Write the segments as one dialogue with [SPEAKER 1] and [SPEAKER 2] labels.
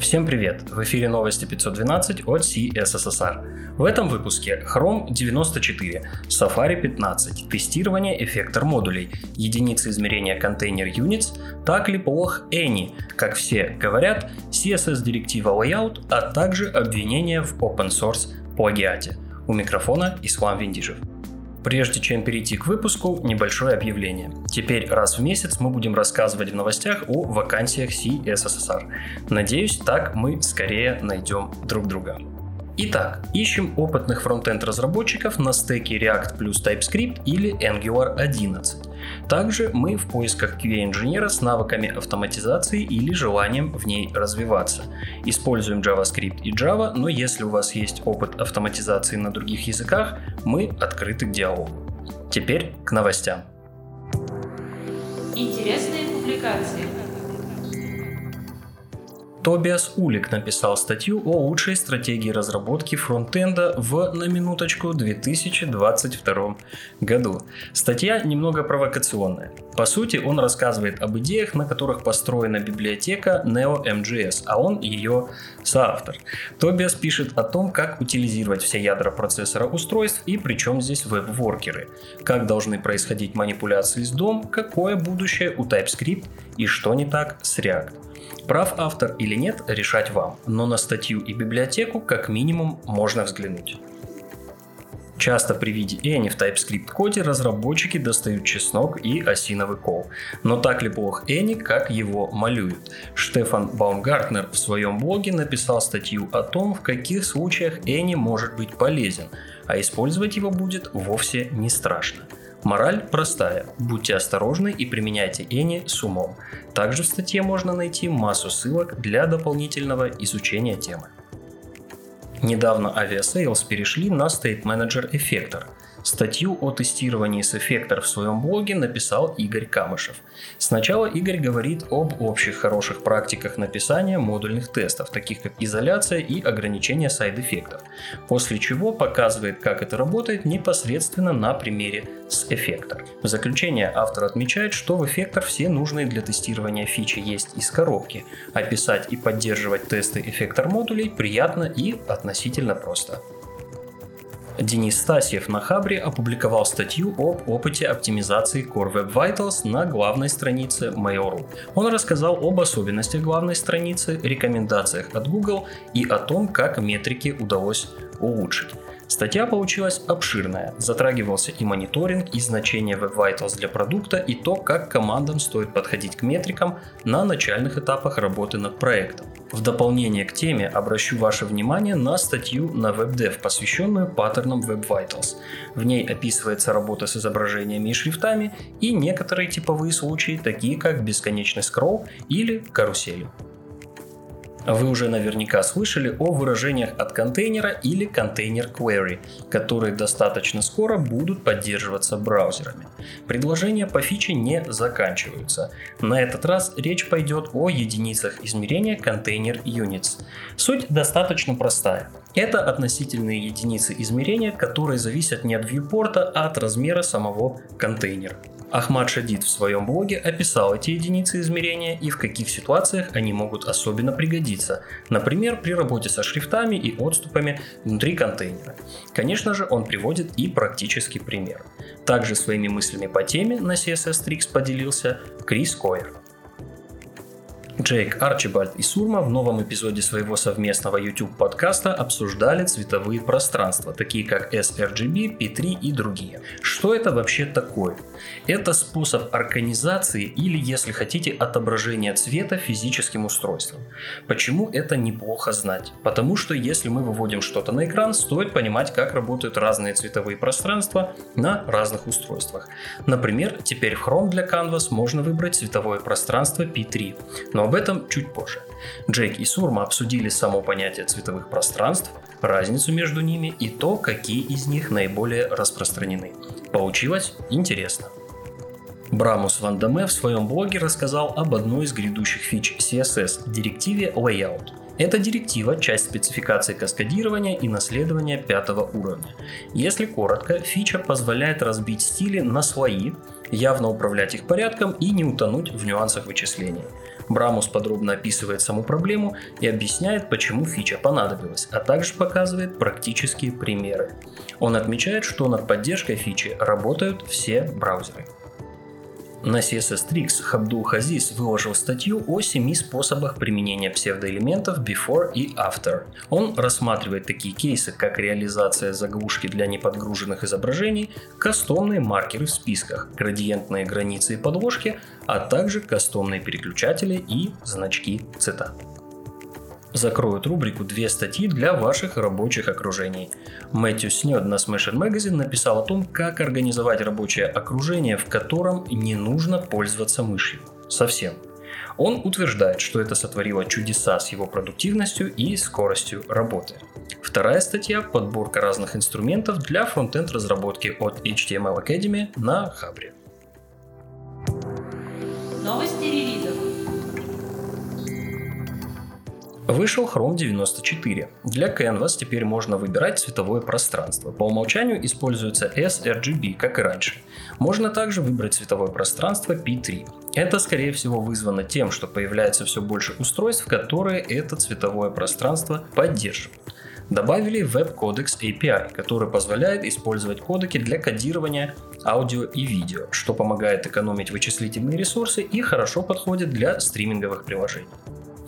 [SPEAKER 1] Всем привет! В эфире новости 512 от CSSR. В этом выпуске Chrome 94, Safari 15, тестирование эффектор модулей, единицы измерения контейнер Units, так ли плох Any, как все говорят, CSS директива Layout, а также обвинения в open source плагиате. У микрофона Ислам Виндижев. Прежде чем перейти к выпуску, небольшое объявление. Теперь раз в месяц мы будем рассказывать в новостях о вакансиях CSSR. Надеюсь, так мы скорее найдем друг друга. Итак, ищем опытных фронтенд разработчиков на стеке React плюс TypeScript или Angular 11. Также мы в поисках QA-инженера с навыками автоматизации или желанием в ней развиваться. Используем JavaScript и Java, но если у вас есть опыт автоматизации на других языках, мы открыты к диалогу. Теперь к новостям.
[SPEAKER 2] Интересные публикации.
[SPEAKER 1] Тобиас Улик написал статью о лучшей стратегии разработки фронтенда в, на минуточку, 2022 году. Статья немного провокационная. По сути, он рассказывает об идеях, на которых построена библиотека NeoMGS, а он ее соавтор. Тобиас пишет о том, как утилизировать все ядра процессора устройств и причем здесь веб-воркеры, как должны происходить манипуляции с DOM, какое будущее у TypeScript и что не так с React. Прав автор или нет, решать вам, но на статью и библиотеку как минимум можно взглянуть. Часто при виде Any в TypeScript коде разработчики достают чеснок и осиновый кол. Но так ли плох Any, как его малюют? Штефан Баумгартнер в своем блоге написал статью о том, в каких случаях Any может быть полезен, а использовать его будет вовсе не страшно. Мораль простая. Будьте осторожны и применяйте Any с умом. Также в статье можно найти массу ссылок для дополнительного изучения темы. Недавно Aviasales перешли на State Manager Effector – Статью о тестировании с эффектор в своем блоге написал Игорь Камышев. Сначала Игорь говорит об общих хороших практиках написания модульных тестов, таких как изоляция и ограничение сайд-эффектов, после чего показывает, как это работает непосредственно на примере с эффектор. В заключение автор отмечает, что в эффектор все нужные для тестирования фичи есть из коробки, а писать и поддерживать тесты эффектор модулей приятно и относительно просто. Денис Стасьев на Хабре опубликовал статью об опыте оптимизации Core Web Vitals на главной странице Mail.ru. Он рассказал об особенностях главной страницы, рекомендациях от Google и о том, как метрики удалось улучшить. Статья получилась обширная, затрагивался и мониторинг, и значение Web Vitals для продукта, и то, как командам стоит подходить к метрикам на начальных этапах работы над проектом. В дополнение к теме обращу ваше внимание на статью на WebDev, посвященную паттернам Web Vitals. В ней описывается работа с изображениями и шрифтами и некоторые типовые случаи, такие как бесконечный скролл или карусели. Вы уже наверняка слышали о выражениях от контейнера или контейнер query, которые достаточно скоро будут поддерживаться браузерами. Предложения по фиче не заканчиваются. На этот раз речь пойдет о единицах измерения контейнер units. Суть достаточно простая. Это относительные единицы измерения, которые зависят не от viewport, а от размера самого контейнера. Ахмад Шадид в своем блоге описал эти единицы измерения и в каких ситуациях они могут особенно пригодиться, например, при работе со шрифтами и отступами внутри контейнера. Конечно же, он приводит и практический пример. Также своими мыслями по теме на CSS Tricks поделился Крис Койер. Джейк Арчибальд и Сурма в новом эпизоде своего совместного YouTube подкаста обсуждали цветовые пространства, такие как sRGB, P3 и другие. Что это вообще такое? Это способ организации или, если хотите, отображения цвета физическим устройством. Почему это неплохо знать? Потому что если мы выводим что-то на экран, стоит понимать, как работают разные цветовые пространства на разных устройствах. Например, теперь в Chrome для Canvas можно выбрать цветовое пространство P3, но об этом чуть позже. Джейк и Сурма обсудили само понятие цветовых пространств, разницу между ними и то, какие из них наиболее распространены. Получилось интересно. Брамус Ван Даме в своем блоге рассказал об одной из грядущих фич CSS – директиве Layout. Эта директива – часть спецификации каскадирования и наследования пятого уровня. Если коротко, фича позволяет разбить стили на слои, явно управлять их порядком и не утонуть в нюансах вычислений. Брамус подробно описывает саму проблему и объясняет, почему фича понадобилась, а также показывает практические примеры. Он отмечает, что над поддержкой фичи работают все браузеры. На CSS Tricks Хабдул Хазис выложил статью о семи способах применения псевдоэлементов before и after. Он рассматривает такие кейсы, как реализация заглушки для неподгруженных изображений, кастомные маркеры в списках, градиентные границы и подложки, а также кастомные переключатели и значки цитат закроют рубрику «Две статьи для ваших рабочих окружений». Мэтью Снёд на Smash Magazine написал о том, как организовать рабочее окружение, в котором не нужно пользоваться мышью. Совсем. Он утверждает, что это сотворило чудеса с его продуктивностью и скоростью работы. Вторая статья – подборка разных инструментов для фронтенд разработки от HTML Academy на Хабре. Новости Вышел Chrome 94. Для Canvas теперь можно выбирать цветовое пространство. По умолчанию используется sRGB, как и раньше. Можно также выбрать цветовое пространство P3. Это, скорее всего, вызвано тем, что появляется все больше устройств, которые это цветовое пространство поддерживают. Добавили Web Codex API, который позволяет использовать кодеки для кодирования аудио и видео, что помогает экономить вычислительные ресурсы и хорошо подходит для стриминговых приложений.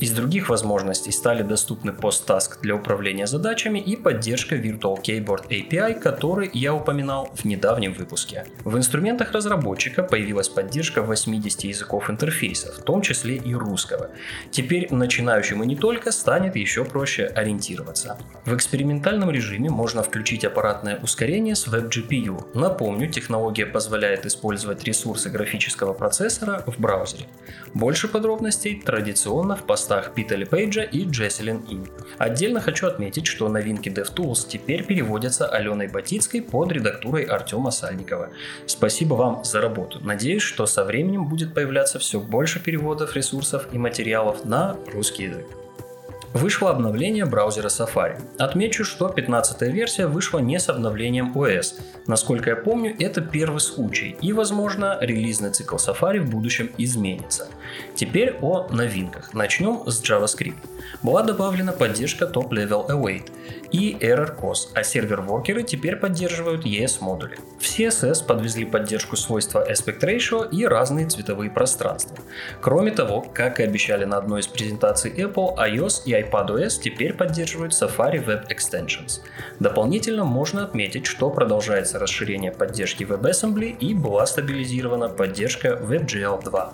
[SPEAKER 1] Из других возможностей стали доступны PostTask для управления задачами и поддержка Virtual Keyboard API, который я упоминал в недавнем выпуске. В инструментах разработчика появилась поддержка 80 языков интерфейса, в том числе и русского. Теперь начинающим и не только станет еще проще ориентироваться. В экспериментальном режиме можно включить аппаратное ускорение с WebGPU. Напомню, технология позволяет использовать ресурсы графического процессора в браузере. Больше подробностей традиционно в постах постах Питали Пейджа и Джесселин Ин. Отдельно хочу отметить, что новинки DevTools теперь переводятся Аленой Батицкой под редактурой Артема Сальникова. Спасибо вам за работу. Надеюсь, что со временем будет появляться все больше переводов ресурсов и материалов на русский язык. Вышло обновление браузера Safari. Отмечу, что 15 версия вышла не с обновлением OS. Насколько я помню, это первый случай, и, возможно, релизный цикл Safari в будущем изменится. Теперь о новинках. Начнем с JavaScript. Была добавлена поддержка Top Level Await и Error Cause, а сервер-воркеры теперь поддерживают ES-модули. В CSS подвезли поддержку свойства Aspect Ratio и разные цветовые пространства. Кроме того, как и обещали на одной из презентаций Apple, iOS и iPadOS теперь поддерживают Safari Web Extensions. Дополнительно можно отметить, что продолжается расширение поддержки WebAssembly и была стабилизирована поддержка WebGL 2.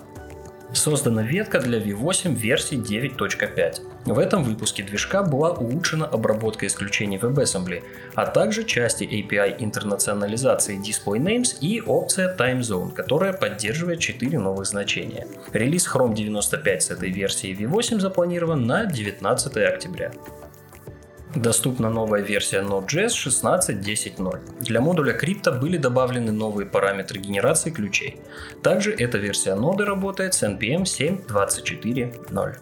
[SPEAKER 1] Создана ветка для V8 версии 9.5. В этом выпуске движка была улучшена обработка исключений WebAssembly, а также части API интернационализации Display Names и опция Time Zone, которая поддерживает 4 новых значения. Релиз Chrome 95 с этой версии V8 запланирован на 19 октября. Доступна новая версия Node.js 16.10.0. Для модуля крипта были добавлены новые параметры генерации ключей. Также эта версия ноды работает с NPM 7.24.0.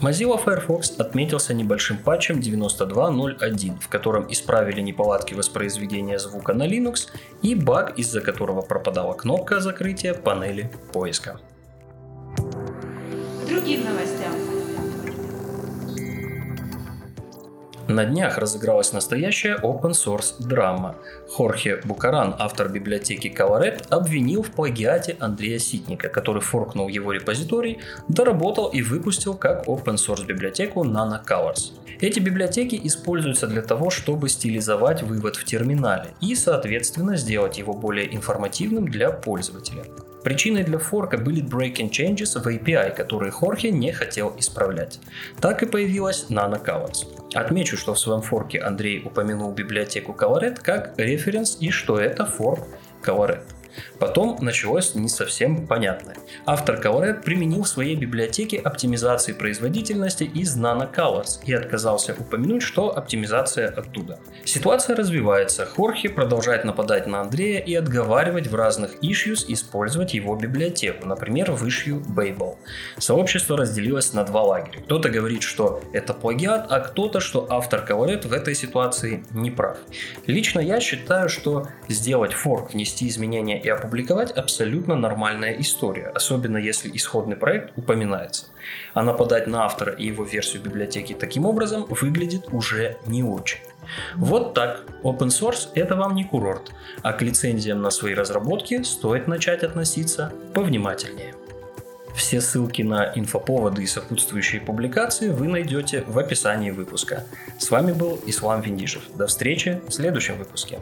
[SPEAKER 1] Mozilla Firefox отметился небольшим патчем 92.0.1, в котором исправили неполадки воспроизведения звука на Linux и баг, из-за которого пропадала кнопка закрытия панели поиска. Другим новостям. На днях разыгралась настоящая open source драма. Хорхе Букаран, автор библиотеки Colored, обвинил в плагиате Андрея Ситника, который форкнул его репозиторий, доработал и выпустил как open source библиотеку Nano Colors. Эти библиотеки используются для того, чтобы стилизовать вывод в терминале и, соответственно, сделать его более информативным для пользователя. Причиной для форка были breaking changes в API, которые Хорхе не хотел исправлять. Так и появилась Nano Colors. Отмечу, что в своем форке Андрей упомянул библиотеку Colored как референс и что это форк Colored. Потом началось не совсем понятное. Автор Colored применил в своей библиотеке оптимизации производительности из Nano Colors и отказался упомянуть, что оптимизация оттуда. Ситуация развивается, Хорхе продолжает нападать на Андрея и отговаривать в разных issues использовать его библиотеку, например, в issue Babel. Сообщество разделилось на два лагеря. Кто-то говорит, что это плагиат, а кто-то, что автор Colored в этой ситуации не прав. Лично я считаю, что сделать форк, внести изменения и опубликовать абсолютно нормальная история, особенно если исходный проект упоминается. А нападать на автора и его версию библиотеки таким образом выглядит уже не очень. Вот так. Open source это вам не курорт, а к лицензиям на свои разработки стоит начать относиться повнимательнее. Все ссылки на инфоповоды и сопутствующие публикации вы найдете в описании выпуска. С вами был Ислам Виндижев. До встречи в следующем выпуске.